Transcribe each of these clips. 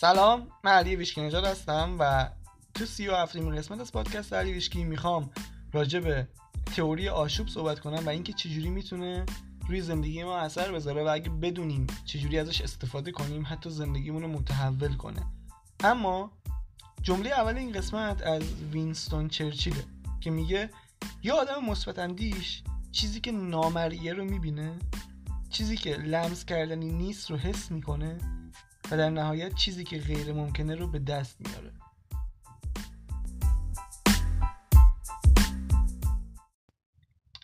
سلام من علی ویشکی نژاد هستم و تو سی و قسمت از پادکست علی ویشکی می‌خوام راجع به تئوری آشوب صحبت کنم و اینکه چجوری می‌تونه روی زندگی ما اثر بذاره و اگه بدونیم چجوری ازش استفاده کنیم حتی زندگیمون رو متحول کنه. اما جمله اول این قسمت از وینستون چرچیله که میگه یه آدم مثبت اندیش چیزی که نامرئیه رو می‌بینه چیزی که لمس کردنی نیست رو حس می‌کنه و در نهایت چیزی که غیر ممکنه رو به دست میاره.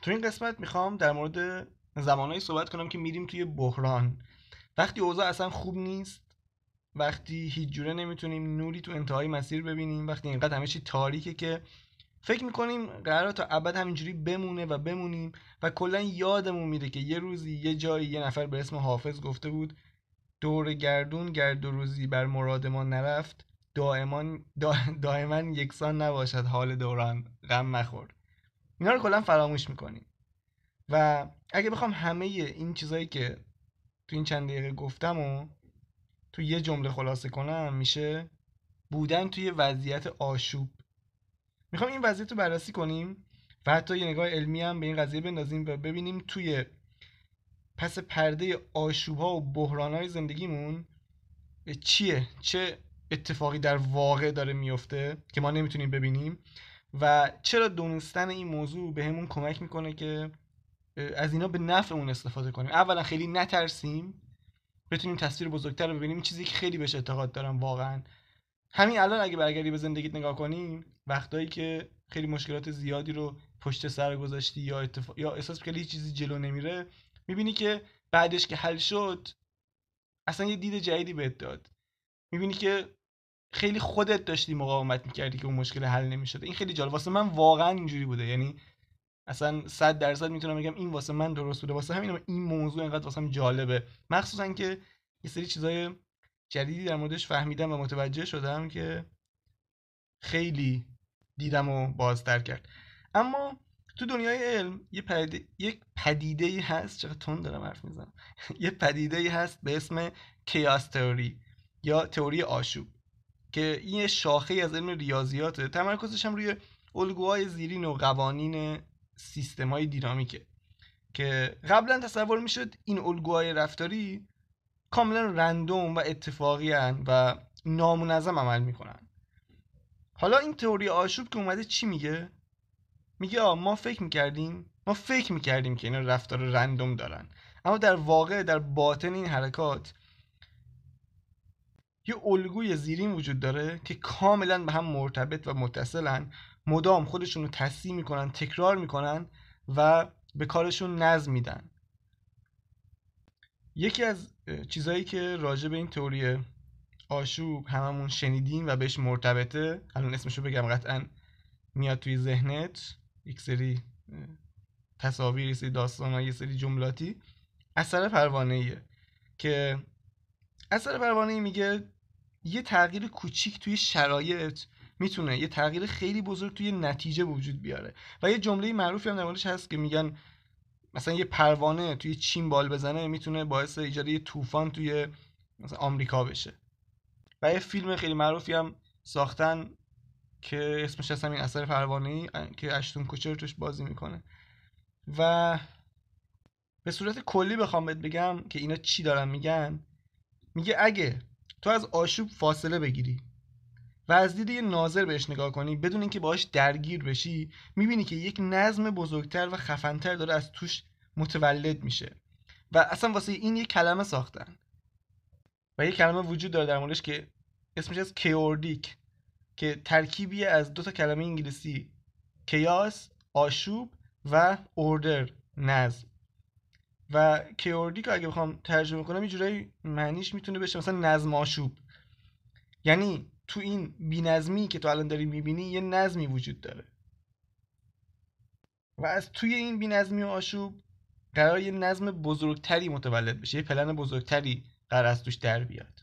تو این قسمت می‌خوام در مورد زمانهایی صحبت کنم که میریم توی بحران. وقتی اوضاع اصلا خوب نیست وقتی هیچ جوره نمی‌تونیم نوری تو انتهای مسیر ببینیم وقتی اینقدر همه چی تاریکه که فکر می‌کنیم قرار تا ابد همینجوری بمونه و بمونیم و کلا یادمون میره که یه روزی یه جایی یه نفر به اسم حافظ گفته بود دور گردون گرد و روزی بر مراد ما نرفت دائما دائما یکسان نباشد حال دوران غم مخور. اینا رو کلا فراموش می‌کنیم. و اگه بخوام همه این چیزایی که تو این چند دقیقه گفتم و تو یه جمله خلاصه کنم میشه بودن توی وضعیت آشوب. می‌خوام این وضعیت رو بررسی کنیم و حتی یه نگاه علمی هم به این قضیه بندازیم و ببینیم توی پس پرده آشوب ها و بحران های زندگیمون چیه؟ چه اتفاقی در واقع داره میفته که ما نمی‌تونیم ببینیم؟ و چرا دونستن این موضوع به همون کمک می‌کنه که از اینا به نفعمون استفاده کنیم؟ اولا خیلی نترسیم بتونیم تصویر بزرگتر رو ببینیم چیزی که خیلی بهش اعتقاد دارم واقعا. همین الان اگه برگردی به زندگیت نگاه کنیم وقتایی که خیلی مشکلات زیادی رو پشت سر گذاشتی یا اتفاق یا احساس خیلی چیزی جلو نمیره می‌بینی که بعدش که حل شد اصلا یه دید جدیدی بهت داد. می‌بینی که خیلی خودت داشتی مقاومت می‌کردی که اون مشکل حل نمی‌شد. این خیلی جالب. واسه من واقعا اینجوری بوده. یعنی اصلا صد درصد می‌تونم بگم این واسه من درست بوده. واسه همین این موضوع اینقدر واسه جالبه. مخصوصا که یه سری چیزای جدیدی در موردش فهمیدم و متوجه شدم که خیلی دیدم و بازتر کرد. اما تو دنیای علم یه پدیده یک پدیده ای هست چقدر تون دارم حرف می‌زنم. یه پدیده ای هست به اسم کیاس تئوری یا تئوری آشوب که این شاخه از علم ریاضیاته. تمرکزش هم روی الگوهای زیرین و قوانین سیستم های دینامیکه که قبلا تصور می‌شد این الگوهای رفتاری کاملا رندوم و اتفاقی هن و نامنظم عمل می‌کنن. حالا این تئوری آشوب که اومده چی میگه؟ میگه آ ما فکر می‌کردیم ما فکر می‌کردیم که اینا رفتار رندوم دارن. اما در واقع در باطن این حرکات یه الگوی زیرین وجود داره که کاملا به هم مرتبط و متصلن. مدام خودشون رو تصحیح می‌کنن تکرار می‌کنن و به کارشون نظم میدن. یکی از چیزهایی که راجع به این تئوری آشوب هممون شنیدیم و بهش مرتبطه الان اسمشو بگم قطعا میاد توی ذهنت. یک سری تصاویر یه سری داستان یه سری جملاتی اثر پروانه ایه که اثر پروانه ای میگه یه تغییر کوچیک توی شرایط می‌تونه یه تغییر خیلی بزرگ توی نتیجه وجود بیاره. و یه جمله معروفی هم در هست که میگن مثلا یه پروانه توی چین بال بزنه می‌تونه باعث ایجاد یه طوفان توی مثلا آمریکا بشه. و یه فیلم خیلی معروفی هم ساختن که اسمش هست همین اثر پروانه که اشتون کوچر توش بازی می‌کنه. و به صورت کلی بخوام بهت بگم که اینا چی دارن میگن؟ میگه اگه تو از آشوب فاصله بگیری و از دید یه ناظر بهش نگاه کنی بدون اینکه باهاش درگیر بشی می‌بینی که یک نظم بزرگتر و خفنتر داره از توش متولد میشه. و اصلا واسه این یک کلمه ساختن. و یک کلمه وجود داره در موردش که اسمش از کیوردیک که ترکیبی از دو تا کلمه انگلیسی کیاس آشوب و اوردر نظم. و کیوردیک اگه بخوام ترجمه کنم یه جورایی معنیش می‌تونه بشه مثلا نظم آشوب. یعنی تو این بینظمی که تو الان داری می‌بینی یه نظمی وجود داره. و از توی این بینظمی و آشوب قرار یه نظم بزرگتری متولد بشه یه پلن بزرگتری قرار از توش در بیاد.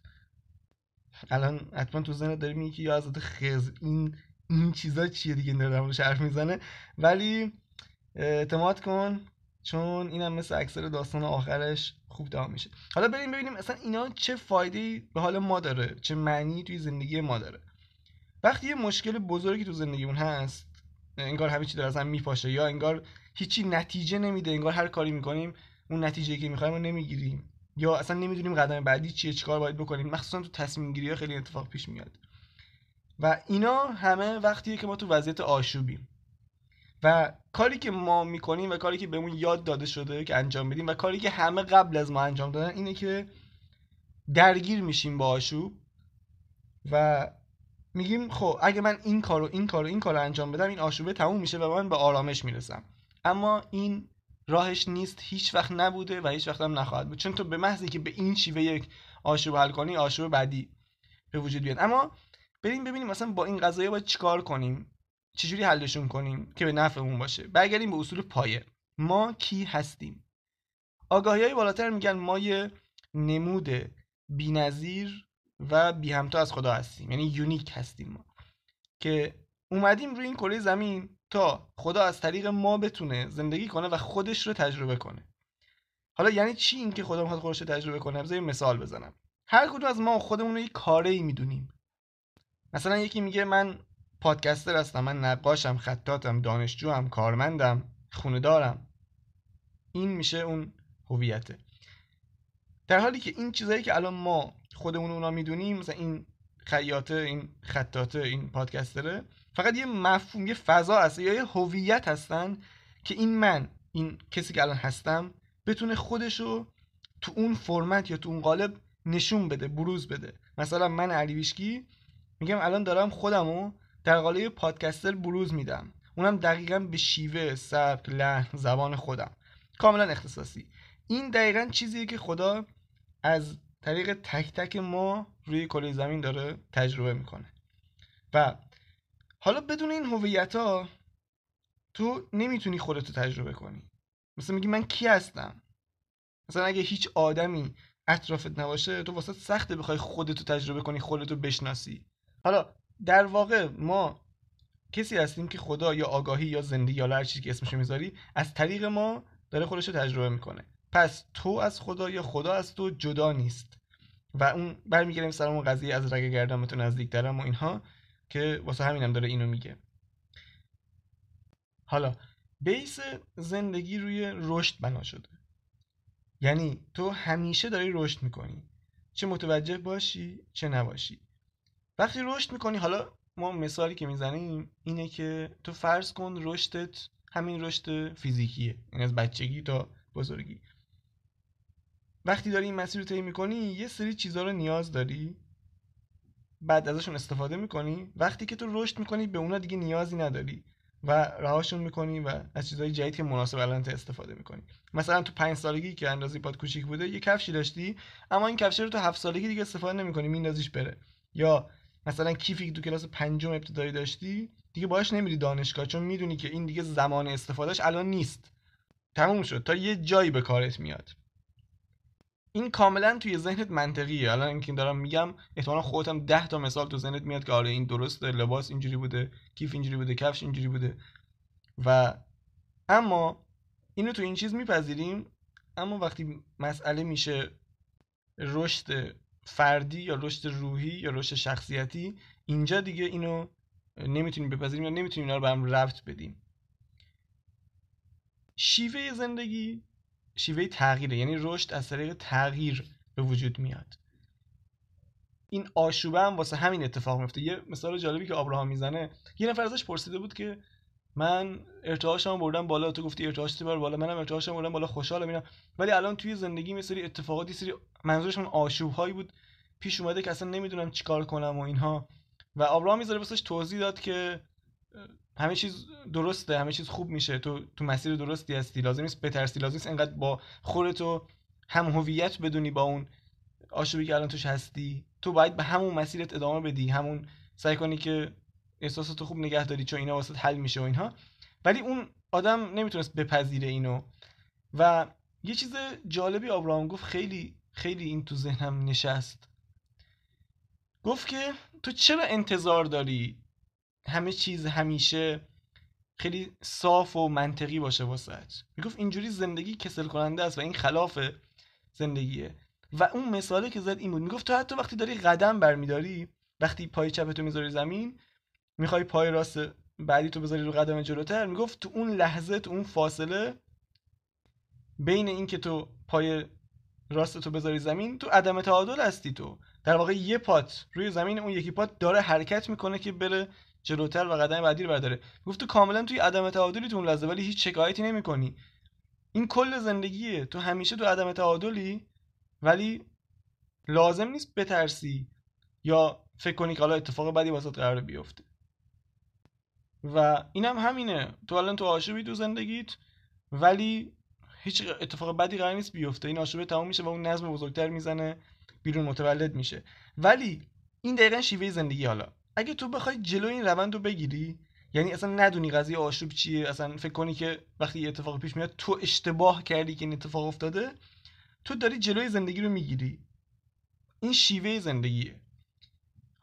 الان حتما تو ذهنت داری میگی که یا از خز این این چیزا چیه دیگه داره حرف می‌زنه. ولی اعتماد کن چون اینم مثل اکثر داستان آخرش خوب تمام میشه. حالا بریم ببینیم اصلا اینا چه فایده به حال ما داره چه معنی توی زندگی ما داره. وقتی یه مشکل بزرگی تو زندگیمون هست انگار همه چی داره از هم میپاشه یا انگار هیچی نتیجه نمیده انگار هر کاری می‌کنیم اون نتیجه که می‌خوایم رو نمی‌گیریم. یا اصلا نمی‌دونیم قدم بعدی چیه چیکار باید بکنیم. مخصوصا تو تصمیم گیری ها خیلی اتفاق پیش میاد. و اینا همه وقتیه که ما تو وضعیت آشوبیم. و کاری که ما می‌کنیم و کاری که بهمون یاد داده شده که انجام بدیم و کاری که همه قبل از ما انجام دادن اینه که درگیر میشیم با آشوب و میگیم خب اگه من این کارو این کارو این کارو انجام بدم این آشوبه تموم میشه و من به آرامش می‌رسم. اما این راهش نیست هیچ وقت نبوده و هیچ وقت هم نخواهد بود. چون تو به محضی که به این شیوه یک آشوب حل کنی آشوب بعدی به وجود بیاد. اما بریم ببینیم مثلا با این قضایی باید چیکار کنیم؟ چجوری حلشون کنیم که به نفعمون باشه؟ برگردیم به اصول پایه. ما کی هستیم؟ آگاهی های بالاتر میگن ما یه نمود بینظیر و بی همتا از خدا هستیم. یعنی یونیک هستیم ما. که اومدیم روی این کره زمین تا خدا از طریق ما بتونه زندگی کنه و خودش رو تجربه کنه. حالا یعنی چی این که خدا می‌خواد خودش رو تجربه کنه؟ بذار مثال بزنم. هر کدوم از ما خودمون رو یک کاره ای می‌دونیم. مثلا یکی میگه من پادکستر هستم من نقاشم خطاتم دانشجوم کارمندم خونه دارم این میشه اون هویته. در حالی که این چیزایی که الان ما خودمون اونا می‌دونیم مثلا این خیاطه این خطاته این پادکستره فقط یه مفهوم یه فضا هست یا یه هویت هستن که این من این کسی که الان هستم بتونه خودشو تو اون فرمت یا تو اون قالب نشون بده بروز بده. مثلا من علی بیشکی میگم الان دارم خودمو در قالب پادکستر بروز میدم. اونم دقیقا به شیوه سبک لحن زبان خودم. کاملا اختصاصی. این دقیقا چیزیه که خدا از طریق تک تک ما روی کره زمین داره تجربه می‌کنه. و حالا بدون این هویت ها تو نمی‌تونی خودتو تجربه کنی. مثلا میگی من کی هستم؟ مثلا اگه هیچ آدمی اطرافت نباشه تو واسه سخته بخوای خودتو تجربه کنی خودتو بشناسی. حالا در واقع ما کسی هستیم که خدا یا آگاهی یا زندگی یا هر چیزی که اسمشو می‌ذاری از طریق ما داره خودش رو تجربه می‌کنه. پس تو از خدا یا خدا از تو جدا نیست. و اون برمیگردیم سر اون قضیه از رگ گردن تو نزدیک دارم اینها. که واسه همینم داره اینو میگه. حالا بیس زندگی روی رشد بنا شده. یعنی تو همیشه داری رشد می‌کنی. چه متوجه باشی چه نباشی. وقتی رشد می‌کنی حالا ما مثالی که می‌زنیم اینه که تو فرض کن رشدت همین رشد فیزیکیه. یعنی از بچگی تا بزرگی. وقتی داری این مسیر رو طی می‌کنی یه سری چیزها رو نیاز داری بعد ازشون استفاده می‌کنی وقتی که تو رشد می‌کنی به اونا دیگه نیازی نداری و رهاشون می‌کنی و از چیزهای جدید که مناسب الان استفاده می‌کنی. مثلا تو پنج سالگی که اندازه پاد کوچیک بوده یه کفشی داشتی اما این کفش رو تو هفت سالگی دیگه استفاده نمی‌کنی میندازیش بره. یا مثلا کیفی که تو کلاس پنجم ابتدایی داشتی دیگه باش نمیری دانشگاه چون می‌دونی که این دیگه زمان استفادهش الان نیست. تموم شد. تا یه جایی به کارت میاد. این کاملا توی ذهنت منطقیه. الان اینکه دارم میگم احتمالا هم 10 تا مثال تو ذهنت میاد که آره این درسته لباس اینجوری بوده کیف اینجوری بوده کفش اینجوری بوده. و اما اینو تو این چیز میپذیریم اما وقتی مسئله میشه رشد فردی یا رشد روحی یا رشد شخصیتی اینجا دیگه اینو نمی‌تونیم بپذیریم یا نمی‌تونیم اینا رو به هم ربط بدیم. شیوه زندگی شیوه تغییره یعنی رشد از طریق تغییر به وجود میاد. این آشوبه هم واسه همین اتفاق میفته. یه مثال جالبی که آبراهام می‌زنه یه نفر ازش پرسیده بود که من ارتعاشم بردم بالا تو گفتی ارتعاشت بر بالا منم ارتعاشم بردم بالا خوشحالم اینا. ولی الان توی زندگی مثلی اتفاقاتی سری منظورش من آشوب بود پیش اومده که اصلا نمی‌دونم چیکار کنم و اینها. و آبراهام می‌ذاره واسش توضیح داد که همه چیز درسته همه چیز خوب میشه. تو تو مسیر درستی هستی. لازم نیست بترسی. لازم نیست انقدر با خودتو هم هویت بدونی با اون آشوبی که الان توش هستی. تو باید به همون مسیرت ادامه بدی. همون سعی کنی که احساساتو خوب نگه داری چون اینا واسه حل میشه و اینها. ولی اون آدم نمی‌تونست بپذیره اینو. و یه چیز جالبی آبراهام گفت خیلی خیلی این تو ذهنم نشست. گفت که تو چرا انتظار داری همه چیز همیشه خیلی صاف و منطقی باشه واسط می‌گفت اینجوری زندگی کسل کننده است و این خلاف زندگیه. و اون مثاله که زد این بود. می‌گفت تو حتی وقتی داری قدم برمیداری وقتی پای چپتو می‌ذاری زمین می‌خوای پای راست بعدی تو بذاری رو قدم جلوتر. می‌گفت تو اون لحظه تو اون فاصله بین اینکه تو پای راست تو بذاری زمین تو عدم تعادل هستی تو. در واقع یه پات روی زمین اون یکی پات داره حرکت می‌کنه که بره جلوتر و قدم بعدی رو برداره. گفت تو کاملا توی عدم تعادلی تو اون لحظه ولی هیچ شکایتی نمی‌کنی. این کل زندگیه. تو همیشه تو عدم تعادلی ولی لازم نیست بترسی یا فکر کنی که حالا اتفاق بدی واسط قرار بیفته. و اینم هم همینه. تو الان تو آشوبی تو زندگیت ولی هیچ اتفاق بدی قرار نیست بیفته. این آشوبه تمام میشه و اون نظم بزرگتر می‌زنه بیرون متولد میشه. ولی این دقیقا شیوه زندگی حالا. اگه تو بخوای جلو این روند رو بگیری یعنی اصلا ندونی قضیه آشوب چیه اصلا فکر کنی که وقتی یه اتفاق پیش میاد تو اشتباه کردی که این اتفاق افتاده تو داری جلوی زندگی رو می‌گیری. این شیوه زندگیه.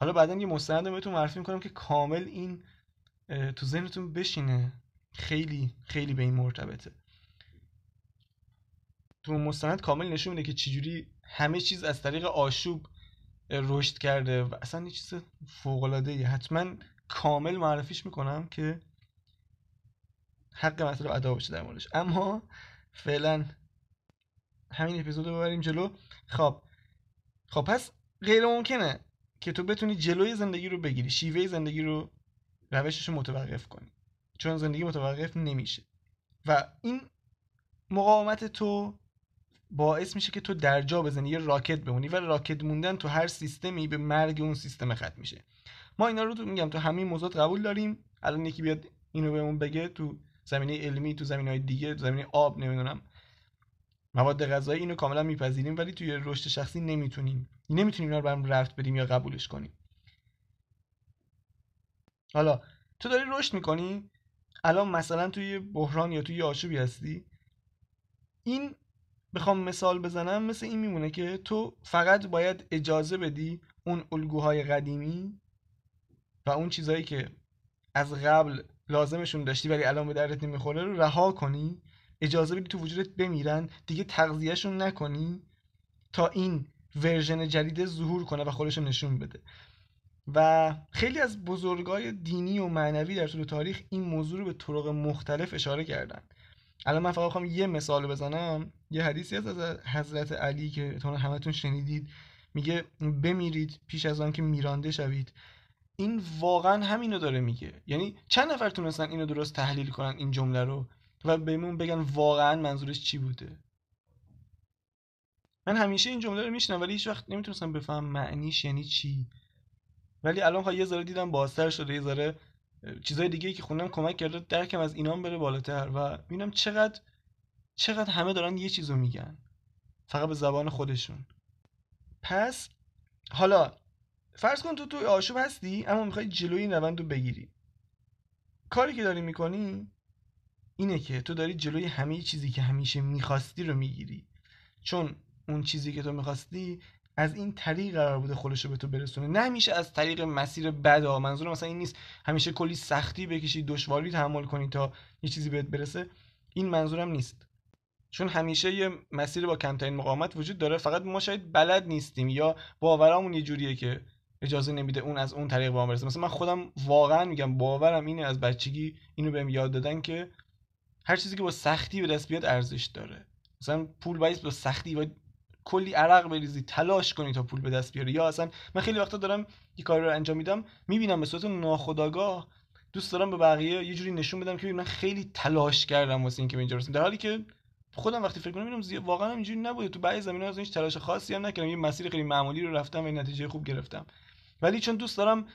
حالا بعدا یه مستند رو بهتون معرفی می‌کنم که کامل این تو ذهنتون بشینه. خیلی خیلی به این مرتبطه. تو مستند کامل نشون میده که چجوری همه چیز از طریق آشوب رشد کرده و اصلا یه چیز فوق العاده حتما کامل معرفیش می‌کنم که حق مطلب ادا بشه در موردش. اما فعلا همین اپیزود رو ببریم جلو. خب. خب پس غیر ممکنه که تو بتونی جلوی زندگی رو بگیری شیوه زندگی رو روشش رو متوقف کنی. چون زندگی متوقف نمیشه. و این مقاومت تو باعث میشه که تو در جا بزنی یه راکت بمونی و راکت موندن تو هر سیستمی به مرگ اون سیستم ختم میشه. ما اینا رو تو میگم تو همین موضوعات قبول داریم. الان یکی بیاد اینو بهمون بگه تو زمینه علمی تو زمینه های دیگه تو زمینه آب نمی‌دونم. مواد غذایی اینو کاملا میپذیریم ولی توی رشد شخصی نمی‌تونیم. نمی‌تونیم اینا رو برام رفت بدیم یا قبولش کنیم. حالا تو داری رشد می‌کنی؟ الان مثلا توی بحران یا توی آشوبی هستی؟ این بخوام مثال بزنم مثل این میمونه که تو فقط باید اجازه بدی اون الگوهای قدیمی و اون چیزهایی که از قبل لازمشون داشتی ولی الان به دردت نمی‌خوره رو رها کنی اجازه بدی تو وجودت بمیرن دیگه تغذیهشون نکنی تا این ورژن جدید ظهور کنه و خودش نشون بده. و خیلی از بزرگای دینی و معنوی در طول تاریخ این موضوع رو به طرق مختلف اشاره کردن. الان من فقط خواهم یه مثال بزنم. یه حدیثی هست از حضرت علی که تا همتون شنیدید. میگه بمیرید پیش از آن که میرانده شوید. این واقعا همینو داره میگه. یعنی چند نفر تونستن اینو درست تحلیل کنن این جمله رو و بهمون بگن واقعا منظورش چی بوده؟ من همیشه این جمله رو میشنم ولی هیچ وقت نمی‌تونستم بفهم معنیش یعنی چی. ولی الان خواهی یه ذره دیدم بازتر شده یه ذره چیزای دیگه که خوندم کمک کرده درکم از اینام بره بالاتر و ببینم چقدر چقدر همه دارن یه چیزو میگن. فقط به زبان خودشون. پس حالا فرض کن تو توی آشوب هستی اما می‌خوای جلوی این رو بگیری. کاری که داری می‌کنی اینه که تو داری جلوی همه چیزی که همیشه می‌خواستی رو می‌گیری. چون اون چیزی که تو می‌خواستی از این طریق قرار بوده خودش رو به تو برسونه. نه همیشه از طریق مسیر بد ها منظور مثلا این نیست. همیشه کلی سختی بکشی دشواری تحمل کنی تا یه چیزی بهت برسه. این منظورم نیست. چون همیشه یه مسیر با کمترین مقاومت وجود داره. فقط ما شاید بلد نیستیم یا باورامون یه جوریه که اجازه نمیده اون از اون طریق با برسه. مثلا من خودم واقعا میگم باورم اینه از بچگی اینو بهم یاد دادن که هر چیزی که با سختی به دست بیاد ارزش داره. مثلا پول باید با سختی باید کلی عرق بریزی تلاش کنی تا پول به دست بیاری. یا اصلا من خیلی وقتا دارم یه کاری رو انجام میدم می‌بینم به صورت ناخودآگاه دوست دارم به بقیه یه جوری نشون بدم که من خیلی تلاش کردم واسه اینکه به اینجا رسیدم در حالی که خودم وقتی فکر کنم می‌بینم واقعا اینجوری نبوده. تو بعضی زمینه‌ها از هیچ تلاش خاصی هم نکردم. یه مسیر خیلی معمولی رو رفتم و نتیجه خوب گرفتم. ولی چون دوست دارم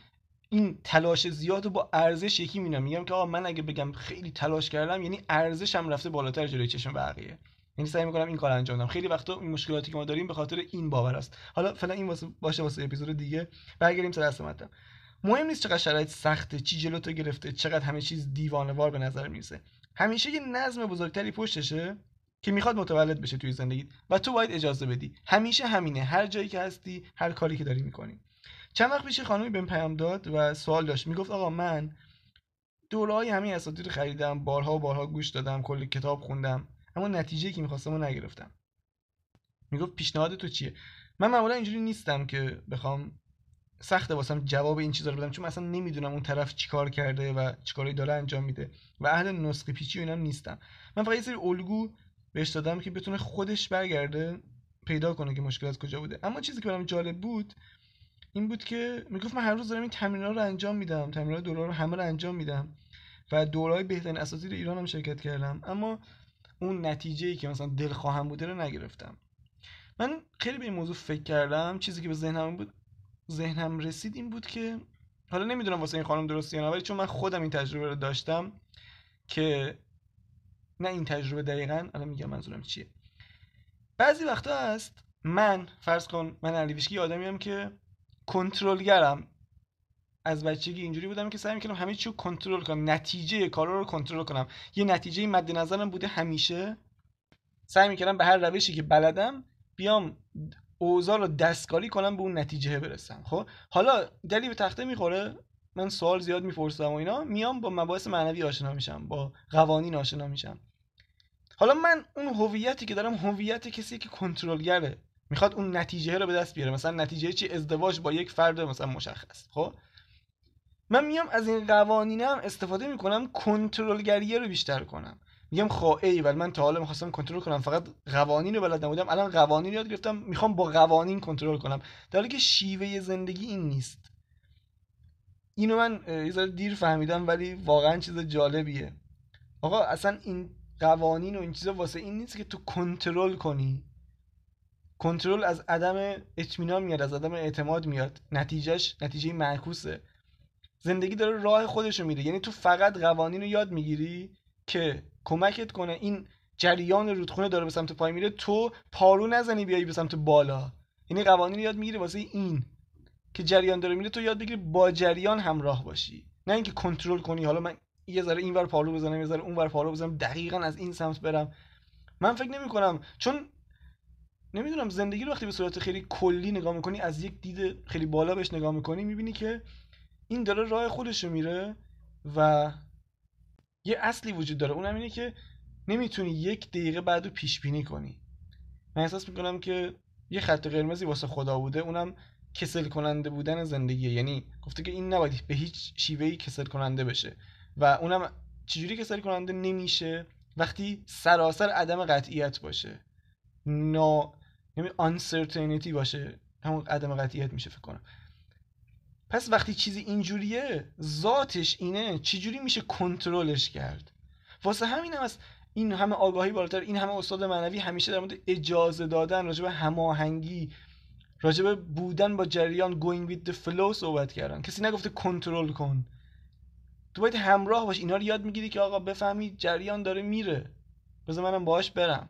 این تلاش زیاد رو با ارزش یکی می‌بینم میگم که آقا من اگه بگم خیلی تلاش کردم یعنی ارزشم رفته بالاتر جلوی چشم بقیه. یعنی سعی می‌کنم این کار انجام بدم. خیلی وقتا این مشکلاتی که ما داریم به خاطر این باور است. حالا فعلا این واسه باشه واسه اپیزود دیگه. برگردیم سر اصل مطلب مهم نیست چقدر شرایط سخته چی جلو تو گرفته چقدر همه چیز دیوانه‌وار به نظر می‌رسه. همیشه یه نظم بزرگتری پشتشه که می‌خواد متولد بشه توی زندگی و تو باید اجازه بدی. همیشه همینه. هر جایی که هستی هر کاری که داری می‌کنی. چند وقت پیش خانمی بهم پیام داد و سوال داشت. می‌گفت آقا من دورهای همین اساتید خریدم بارها و بارها گوش دادم کلی کتاب خوندم. اما نتیجه که می‌خواستم رو نگرفتم. می‌گفت پیشنهاد تو چیه؟ من معمولا اینجوری نیستم که بخوام سخته واسم جواب این چیزا رو بدم چون مثلا نمی‌دونم اون طرف چیکار کرده و چیکاری داره انجام میده و اهل نسخه پیچی و اینم نیستم. من فقط یه سری الگو بهش دادم که بتونه خودش برگرده پیدا کنه که مشکل از کجا بوده. اما چیزی که برام جالب بود این بود که می‌گفت من هر روز دارم این تمرین‌ها رو انجام میدم تمرین‌های دوره رو همه رو انجام میدم و دورهای بهترین اساتید ایران هم شرکت کردم. اما اون نتیجه ای که مثلا دل خواهم بوده رو نگرفتم. من خیلی به این موضوع فکر کردم. چیزی که به ذهنم بود ذهنم رسید این بود که حالا نمی‌دونم واسه این خانم درست یا نه ولی چون من خودم این تجربه رو داشتم که نه این تجربه دقیقا الان میگم منظورم چیه. بعضی وقتا هست من فرض کن من علی ویشکی آدمی که کنترلگرم. از بچگی اینجوری بودم که سعی می‌کنم همه چی رو کنترل کنم. نتیجه کارا رو کنترل کنم. یه نتیجه مد نظرم بوده همیشه. سعی می‌کردم به هر روشی که بلدم بیام اوضاع رو دستکاری کنم به اون نتیجه برسم. خب؟ حالا دلی به تخته می‌خوره. من سوال زیاد می‌پرسم و اینا. میام با مباحث معنوی آشنا میشم. با قوانین آشنا میشم. حالا من اون هویتی که دارم هویت کسی که کنترلگره می‌خواد اون نتیجه رو به دست بیاره. مثلا نتیجه چی؟ ازدواج با یک فرد مثلا مشخص. خب؟ من میام از این قوانینم استفاده می‌کنم کنترلگریه رو بیشتر کنم. میگم خب ولی من تا حالا می‌خواستم کنترل کنم فقط قوانین رو بلد نبودم الان قوانین یاد گرفتم می‌خوام با قوانین کنترل کنم. در حالی که شیوه زندگی این نیست. اینو من یه ذره دیر فهمیدم ولی واقعا چیز جالبیه. آقا اصلا این قوانین و این چیزا واسه این نیست که تو کنترل کنی. کنترل از عدم اطمینان میاد از عدم اعتماد میاد. نتیجهش نتیجه معکوسه. زندگی داره راه خودشو میره یعنی تو فقط قوانین رو یاد می‌گیری که کمکت کنه این جریان رودخونه داره به سمت پای میره تو پارو نزنی بیای به سمت بالا. یعنی قوانین یاد می‌گیری واسه این که جریان داره میره تو یاد بگیری با جریان همراه باشی. نه اینکه کنترل کنی حالا من یه ذره اینور پارو بزنم یه ذره اونور پارو بزنم دقیقا از این سمت برم. من فکر نمی کنم چون نمی‌دونم زندگی رو وقتی به صورت خیلی کلی نگاه می‌کنی از یک دید خیلی بالا بهش نگاه می‌کنی می‌بینی که این داره راه خودش رو میره و یه اصلی وجود داره. اونم اینه که نمی‌تونی یک دقیقه بعد رو پیش بینی کنی. من احساس می‌کنم که یه خط قرمزی واسه خدا بوده اونم کسل کننده بودن زندگیه. یعنی گفته که این نباید به هیچ شیوهی کسل کننده بشه و اونم چجوری کسل کننده نمیشه؟ وقتی سراسر عدم قطعیت باشه. نا یعنی uncertainty باشه. همون عدم قطعیت میشه فکر کنم. پس وقتی چیزی اینجوریه ذاتش اینه چجوری میشه کنترلش کرد. واسه همین هم از این همه آگاهی بالاتر این همه استاد معنوی همیشه در مورد اجازه دادن راجع به هماهنگی راجع به بودن با جریان going with the flow صحبت کردن. کسی نگفته کنترل کن. تو باید همراه باش. اینا رو یاد می‌گیری که آقا بفهمی جریان داره میره. بذار منم باهاش برم.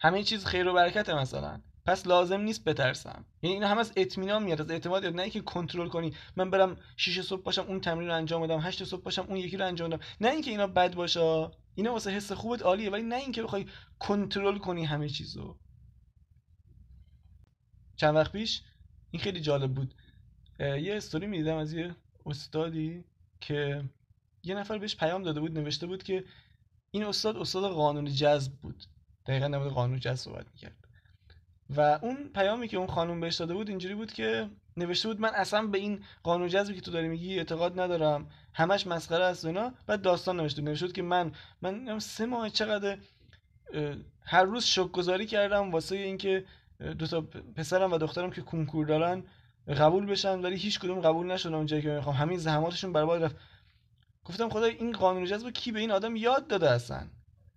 همه چیز خیر و برکته مثلا. پس لازم نیست بترسم. یعنی اینا هم از اطمینان میاد از اعتماد یاد نه اینکه کنترل کنی. من برم 6 صبح باشم اون تمرین رو انجام بدم. 8 صبح باشم اون یکی رو انجام بدم. نه اینکه اینا بد باشه. اینا واسه حس خوبت عالیه ولی نه اینکه بخوای کنترل کنی همه چیزو. چند وقت پیش؟ این خیلی جالب بود. یه استوری می‌دیدم از یه استادی که یه نفر بهش پیام داده بود نوشته بود که این استاد استاد قانون جذب بود. دقیقا نبود قانون جذب صحبت می‌کرد. و اون پیامی که اون خانم بهش داده بود اینجوری بود که نوشته بود من اصلا به این قانون جذبی که تو داری میگی اعتقاد ندارم. همش مسخره است و اینا. بعد داستان نوشته نوشته که من من سه ماه چقدر هر روز شک گذاری کردم واسه اینکه دو تا پسرم و دخترم که کنکور دارن قبول بشن ولی هیچ کدوم قبول نشدن اونجایی که می‌خوام. همین زحماتشون برباد رفت. گفتم خدا این قانون جذب کی به این آدم یاد داده اصلا؟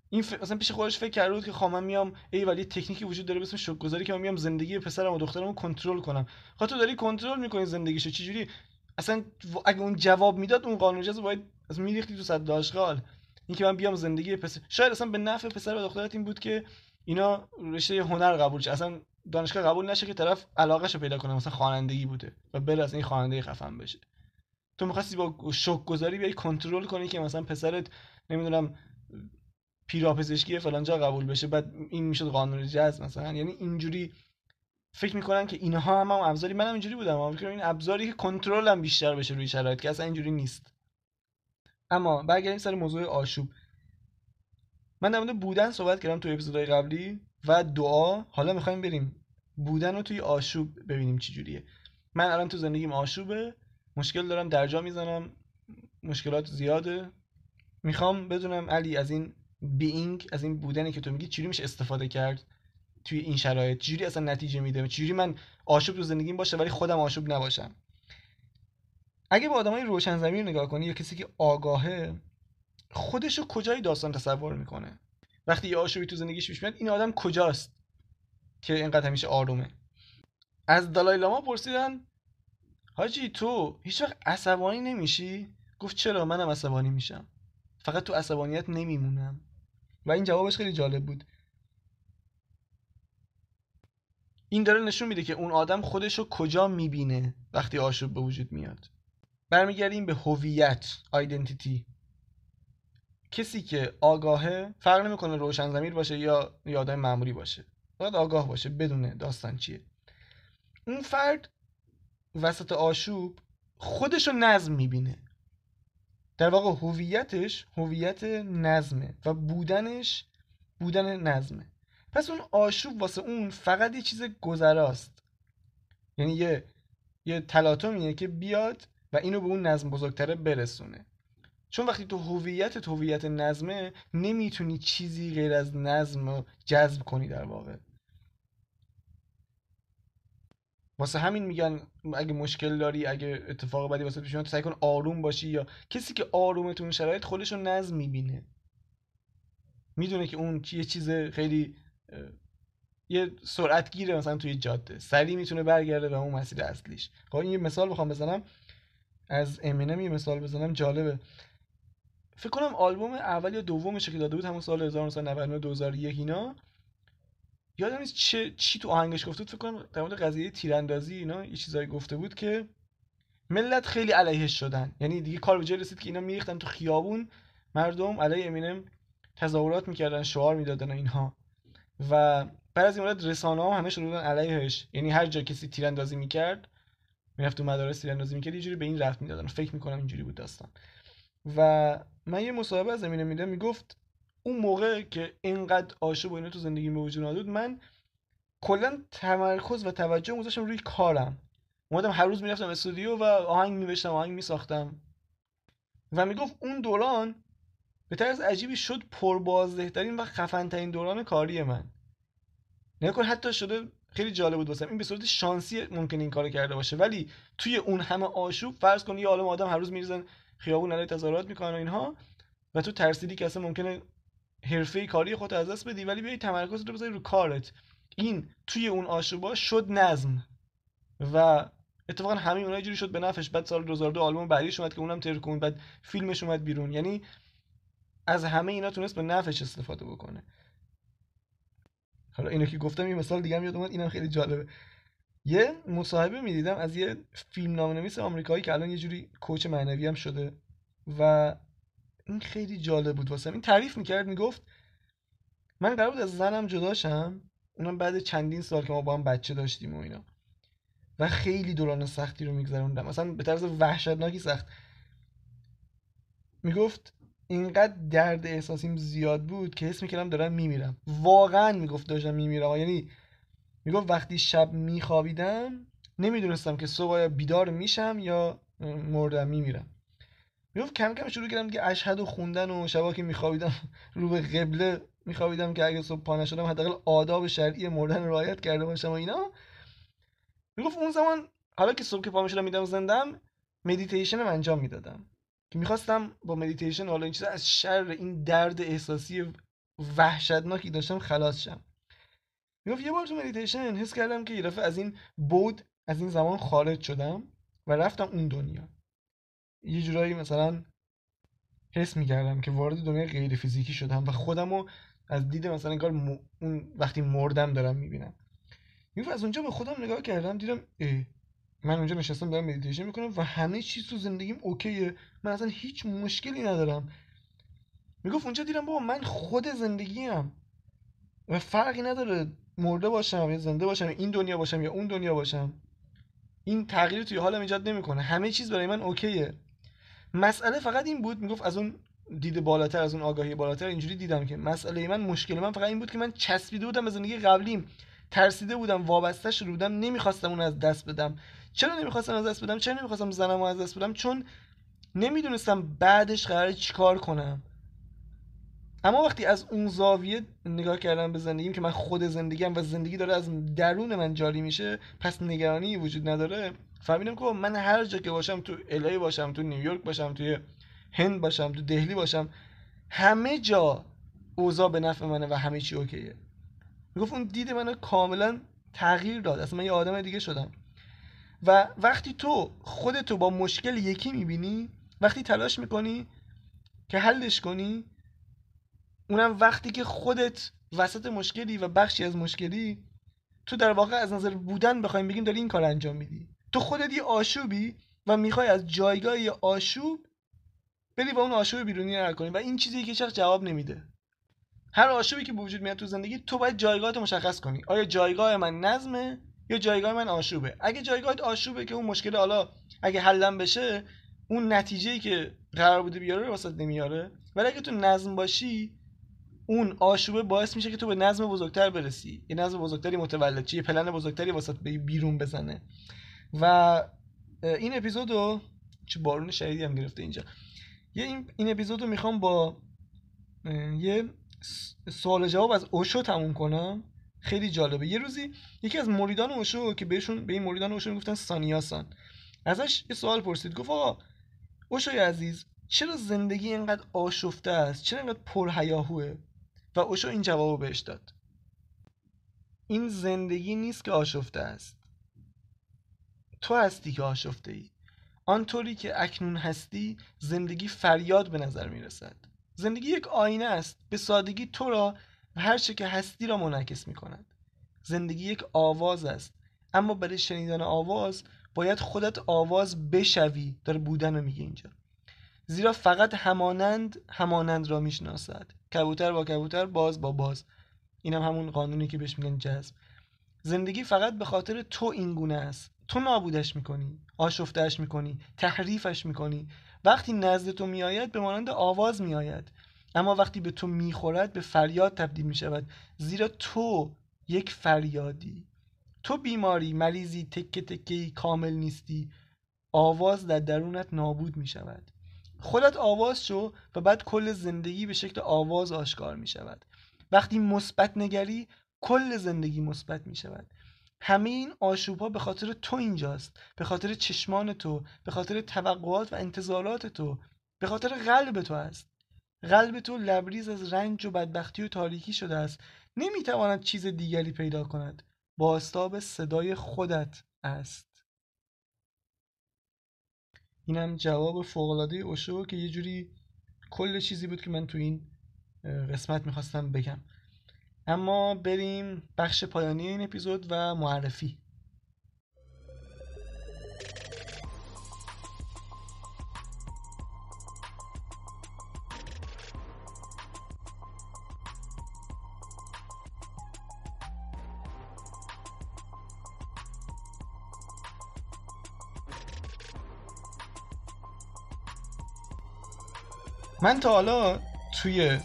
این ف... مثلا پیش خودش فکر کرده بود که خب من میام ای ولی تکنیکی وجود داره به اسم که من میام زندگی پسرم و دخترمو کنترل کنم. خب تو داری کنترل می‌کنی زندگیشو چجوری؟ اصلا اگه اون جواب می‌داد اون قانون جذب باید از میریختی تو صد داشغال اینکه من بیام زندگی پسر شاید اصلا به نفع پسر و دخترت این بود که اینا رشته هنر قبول شه. اصلا دانشگاه قبول نشه که طرف علاقهش رو پیدا کنه مثلا خوانندگی بوده و بل از این خواننده خفن بشه. تو می‌خواستی با شوک گذاری بیای کنترل کنی که مثلا پسرت نمی‌دونم پیراپزشکی فلان جا قبول بشه بعد این می‌شد قانون جذب مثلا. یعنی اینجوری فکر می‌کنن که اینها هم, هم ابزاری. منم اینجوری بودم. فکر این ابزاری که کنترلم بیشتر بشه روی شرایط که اصلا اینجوری نیست. اما برگردیم سر موضوع آشوب. من در بودن صحبت کردم توی اپیزودهای قبلی و دعا. حالا می‌خوایم بریم بودن رو توی آشوب ببینیم چی جوریه. من الان تو زندگیم آشوبه. مشکل دارم درجا می‌زنم. مشکلات زیاده. می‌خوام بدونم علی از این بینگ از این بودنی که تو میگی چجوری میشه استفاده کرد توی این شرایط؟ چجوری اصلا نتیجه میده؟ چجوری من آشوب تو زندگیم باشه ولی خودم آشوب نباشم؟ اگه به آدمای روشن زمین نگاه کنی یا کسی که آگاهه خودشو کجای داستان تصور می‌کنه؟ وقتی یه آشوبی تو زندگیش پیش میاد این آدم کجاست که اینقدر همیشه آرومه؟ از دالای لاما پرسیدن حاجی تو هیچ وقت عصبانی نمیشی؟ گفت چرا؟ منم عصبانی میشم. فقط تو عصبانیت نمیمونم. و این جوابش خیلی جالب بود. این داره نشون میده که اون آدم خودش رو کجا می‌بینه وقتی آشوب به وجود میاد. برمیگردیم به هویت آیدنتیتی کسی که آگاهه فرق نمی‌کنه روشن زمیر باشه یا یادای معمولی باشه. باید آگاه باشه بدونه داستان چیه. اون فرد وسط آشوب خودش رو نظم می‌بینه. در واقع هویتش هویت نظمه و بودنش بودن نظمه. پس اون آشوب واسه اون فقط یه چیز گذراست. یعنی یه یه تلاطمیه که بیاد و اینو به اون نظم بزرگتره برسونه. چون وقتی تو هویت هویت نظمه نمی‌تونی چیزی غیر از نظم رو جذب کنی در واقع. واسه همین میگن اگه مشکل داری اگه اتفاق بدی واسه پیش سعی کن آروم باشی یا کسی که آرومه تو اون شرایط خودش رو نظم می‌بینه. می‌دونه که اون یه چیز خیلی یه سرعت گیره مثلا توی جاده. سریع می‌تونه برگرده به اون مسیر اصلیش. خب این یه مثال بخوام بزنم. از امینم یه مثال بزنم جالبه. فکر کنم آلبوم اول یا دومش که داده بود همون سال 1999 2001 اینا. یادم نیست چه چی تو آهنگش گفته بود؟ فکر کنم در مورد قضیه تیراندازی اینا یه چیزایی گفته بود که ملت خیلی علیهش شدن. یعنی دیگه کار به جای رسید که اینا میریختن تو خیابون مردم علیه امینم تظاهرات می‌کردن شعار می‌دادن و اینها. و بعد از این مورد رسانه ها همه شروع علیهش. یعنی هر جا کسی تیراندازی می‌کرد می‌رفت تو مدارس تیراندازی می‌کرد یه جوری به این رفت می‌دادن فکر می‌کنم اینجوری بود داستان. و من یه مصاحبه از زمینه میدم می‌گفت اون موقع که اینقدر عاشق و اینا تو زندگی به وجود بود من کلا تمرکز و توجه گذاشتم روی کارم. اومدم هر روز می‌رفتم استودیو و آهنگ میوشتم آهنگ میساختم. و می‌گفت اون دوران به طرز عجیبی شد پربازدهترین و خفنترین دوران کاری من. نکن حتی شده خیلی جالب بود واسم. این به صورت شانسی ممکن این کارو کرده باشه. ولی توی اون همه آشوب فرض کن یه عالم آدم هر روز میریزن خیابون علیه تظاهرات می‌کنن و اینها و تو ترسیدی که اصلا ممکنه حرفه کاری خود از دست بدی ولی بیای تمرکز رو بذاری رو کارت. این توی اون آشوبا شد نظم. و اتفاقا همین اونها جوری شد به نفعش. بعد سال 2002 آلبوم بعدیش اومد که اونم ترکون بعد فیلمش اومد بیرون. یعنی از همه اینا تونست به نفعش استفاده بکنه. حالا اینو که گفتم یه مثال دیگه هم یاد اومد. اینم خیلی جالبه. یه مصاحبه می‌دیدم از یه فیلم نامنویس آمریکایی که الان یه جوری کوچ معنوی هم شده و این خیلی جالب بود واسه این تعریف می‌کرد می‌گفت من قرار بود از زنم جداشم اونم بعد چندین سال که ما با هم بچه داشتیم و اینا. و خیلی دوران سختی رو میگذروندم. مثلا به طرز وحشتناکی سخت. می‌گفت اینقدر درد احساسیم زیاد بود که حس می‌کردم دارم میمیرم. واقعا می‌گفت داشتم میمیرم. یعنی می‌گفت وقتی شب میخوابیدم نمی‌دونستم که صبح بیدار میشم یا مردم میمیرم. می‌گفت کم کم شروع کردم که اشهد و خوندن و شبا که میخوابیدم رو به قبله میخوابیدم که اگه صبح پا شدم حداقل آداب شرعی مردن رعایت کرده باشم و اینا. می‌گفت اون زمان حالا که صبح که پا می‌شدم می‌دیدم زندم مدیتیشن انجام می‌دادم. که می‌خواستم با مدیتیشن حالا این چیزا از شر این درد احساسی وحشتناکی داشتم خلاص شم. می‌گفت یه بار تو مدیتیشن حس کردم که یه از این بود از این زمان خارج شدم و رفتم اون دنیا. یه جورایی مثلا حس می‌کردم که وارد دنیای غیر فیزیکی شدم و خودمو از دید مثلا انگار اون وقتی مردم دارم می‌بینم. می‌گفت از اونجا به خودم نگاه کردم دیدم اه من اونجا نشستم دارم مدیتیشن می‌کنم و همه چیز تو زندگیم اوکیه. من اصلا هیچ مشکلی ندارم. می‌گفت اونجا دیدم بابا من خود زندگیم. و فرقی نداره مرده باشم یا زنده باشم این دنیا باشم یا اون دنیا باشم. این تغییر توی حالم ایجاد نمی‌کنه. همه چیز برای من اوکیه. مسئله فقط این بود می‌گفت از اون دید بالاتر از اون آگاهی بالاتر اینجوری دیدم که مسئله من مشکل من فقط این بود که من چسبیده بودم به زندگی قبلیم. ترسیده بودم وابسته شده بودم نمی‌خواستم اون از دست بدم. چرا نمی‌خواستم از دست بدم؟ چرا نمی‌خواستم زنم از دست بدم؟ چون نمی‌دونستم بعدش قرار چیکار کنم. اما وقتی از اون زاویه نگاه کردم به زندگیم که من خود زندگیم و زندگی داره از درون من جاری میشه پس نگرانی وجود نداره. فهمیدم که من هر جا که باشم تو الهی باشم تو نیویورک باشم توی هند باشم تو دهلی باشم همه جا اوضاع به نفع منه و همه چی اوکیه. می‌گفت اون دید منو کاملا تغییر داد. اصلا من یه آدم دیگه شدم. و وقتی تو خودتو با مشکل یکی می‌بینی وقتی تلاش می‌کنی که حلش کنی اونم وقتی که خودت وسط مشکلی و بخشی از مشکلی تو در واقع از نظر بودن بخوایم بگیم داری این کار انجام میدی. تو خودت یه آشوبی و می‌خوای از جایگاه یه آشوب بری با اون آشوب بیرونی رو کنی و این چیزی که شخص جواب نمیده. هر آشوبی که وجود میاد تو زندگی تو باید جایگاهت مشخص کنی. آیا جایگاه من نظمه یا جایگاه من آشوبه؟ اگه جایگاهت آشوبه که اون مشکل حالا اگه حلم بشه اون نتیجه که قرار بوده بیاره رو واسط نمیاره. ولی اگه تو نظم باشی اون آشوبه باعث میشه که تو به نظم بزرگتر برسی. یه نظم بزرگتری متولد چیه پلن بزرگتری واسط بیرون بزنه. و این اپیزودو چه بارون شدیدی هم گرفته اینجا. یه این, اپیزودو می‌خوام با یه سوال جواب از اوشو تموم کنم. خیلی جالبه. یه روزی یکی از مریدان اوشو که بهشون به این مریدان اوشو می‌گفتن سانیاسان ازش یه سوال پرسید. گفت آقا اوشوی عزیز چرا زندگی اینقدر آشفته است؟ چرا اینقدر پرهیاهوه؟ و اوشو این جواب بهش داد. این زندگی نیست که آشفته است. تو هستی که آشفته ای آنطوری که اکنون هستی زندگی فریاد به نظر می رسد زندگی یک آینه است. به سادگی تو را و هر چه که هستی را منعکس می کند زندگی یک آواز است. اما برای شنیدن آواز باید خودت آواز بشوی داره بودن رو میگه اینجا. زیرا فقط همانند همانند را می‌شناسد. کبوتر با کبوتر باز با باز. اینم هم همون قانونی که بهش میگن جذب. زندگی فقط به خاطر تو این گونه است. تو نابودش می‌کنی آشفتهش می‌کنی تحریفش می‌کنی. وقتی نزد تو میآید به مانند آواز میآید. اما وقتی به تو می‌خورد به فریاد تبدیل می‌شود. زیرا تو یک فریادی. تو بیماری مریضی تکه تکه کامل نیستی. آواز در درونت نابود می‌شود. خودت آواز شو و بعد کل زندگی به شکل آواز آشکار می شود وقتی مثبت نگری کل زندگی مثبت می شود همه این آشوب ها به خاطر تو اینجاست. به خاطر چشمان تو به خاطر توقعات و انتظارات تو. به خاطر قلب تو است قلب تو لبریز از رنج و بدبختی و تاریکی شده است. نمی‌تواند چیز دیگری پیدا کند. با صدای خودت است. اینم جواب فوقالعاده اوشو که یه جوری کل چیزی بود که من تو این قسمت می‌خواستم بگم. اما بریم بخش پایانی این اپیزود و معرفی. من تا حالا توی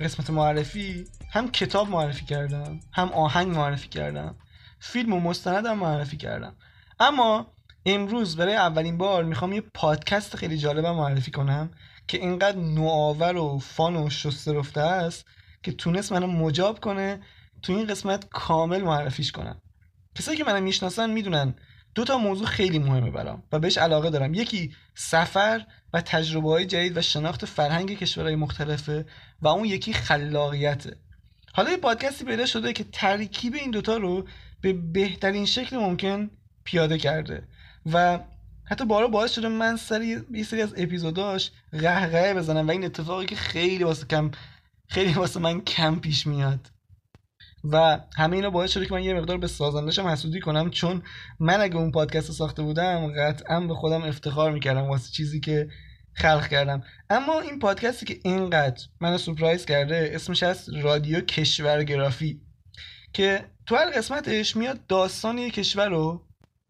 قسمت معرفی هم کتاب معرفی کردم هم آهنگ معرفی کردم فیلم و مستندم معرفی کردم. اما امروز برای اولین بار می‌خوام یه پادکست خیلی جالبم معرفی کنم که اینقدر نوآور و فان و شسته رفته است که تونست منو مجاب کنه تو این قسمت کامل معرفیش کنم. کسایی که منو می‌شناسن می‌دونن دو تا موضوع خیلی مهمه برام و بهش علاقه دارم. یکی سفر و تجربه های جدید و شناخت فرهنگ کشورهای مختلفه و اون یکی خلاقیته. حالا یه پادکستی پیدا شده که ترکیب این دوتا رو به بهترین شکل ممکن پیاده کرده و حتی بارا باعث شده من سر یه سری از اپیزوداش قهقه بزنم و این اتفاقی که خیلی واسه کم خیلی واسه من کم پیش میاد. و همه اینا باعث شده که من یه مقدار به سازندشم حسودی کنم چون من اگه اون پادکست ساخته بودم قطعا به خودم افتخار می‌کردم واسه چیزی که خلق کردم. اما این پادکستی که اینقدر منو سپرایز کرده اسمش هست رادیو کشورگرافی که تو هر قسمتش میاد داستان یه کشور رو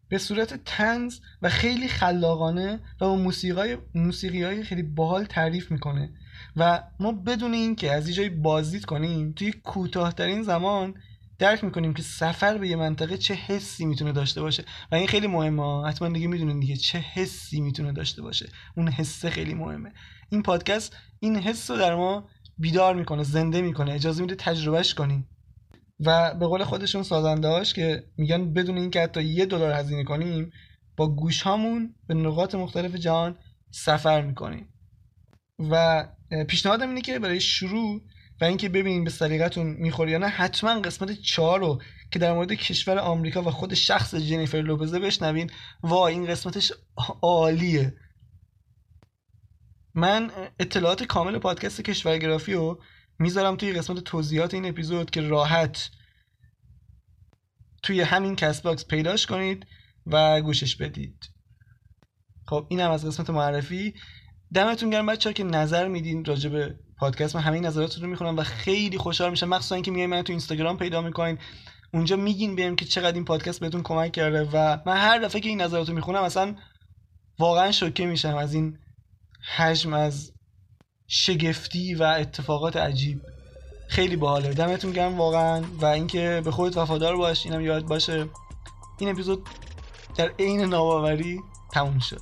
به صورت تنز و خیلی خلاقانه و با موسیقی موسیقی های خیلی باحال تعریف می‌کنه. و ما بدون اینکه از یه جایی بازدید کنیم توی کوتاهترین زمان درک می‌کنیم که سفر به یه منطقه چه حسی می‌تونه داشته باشه. و این خیلی مهمه. حتما دیگه می‌دونین دیگه چه حسی می‌تونه داشته باشه. اون حسه خیلی مهمه. این پادکست این حس رو در ما بیدار می‌کنه زنده می‌کنه. اجازه میده تجربهش کنیم. و به قول خودشون سازندهاش که میگن بدون اینکه حتی یه دلار هزینه کنیم با گوش هامون به نقاط مختلف جهان سفر می‌کنیم. و پیشنهادم اینه که برای شروع و اینکه ببینین به سلیقتون می‌خوره یا نه حتما قسمت چهار رو که در مورد کشور آمریکا و خود شخص جنیفر لوپزه بشنوین. وا این قسمتش عالیه. من اطلاعات کامل پادکست کشورگرافی رو می‌ذارم توی قسمت توضیحات این اپیزود که راحت توی همین Castbox پیداش کنید و گوشش بدید. خب این هم از قسمت معرفی. دمتون گرم بچه که نظر میدین راجع پادکست من همین نظراتتون رو می‌خونم و خیلی خوشحال میشم. مخصوصا اینکه میای من تو اینستاگرام پیدا می‌کنین. اونجا میگین بهم که چقدر این پادکست بهتون کمک کرده و من هر دفعه که این نظرات رو می‌خونم اصلا واقعا شوکه میشم از این حجم از شگفتی و اتفاقات عجیب. خیلی باحاله. دمتون گرم واقعا. و اینکه به خودت وفادار باش. اینم یاد باشه. این اپیزود در عین ناباوری تموم شد.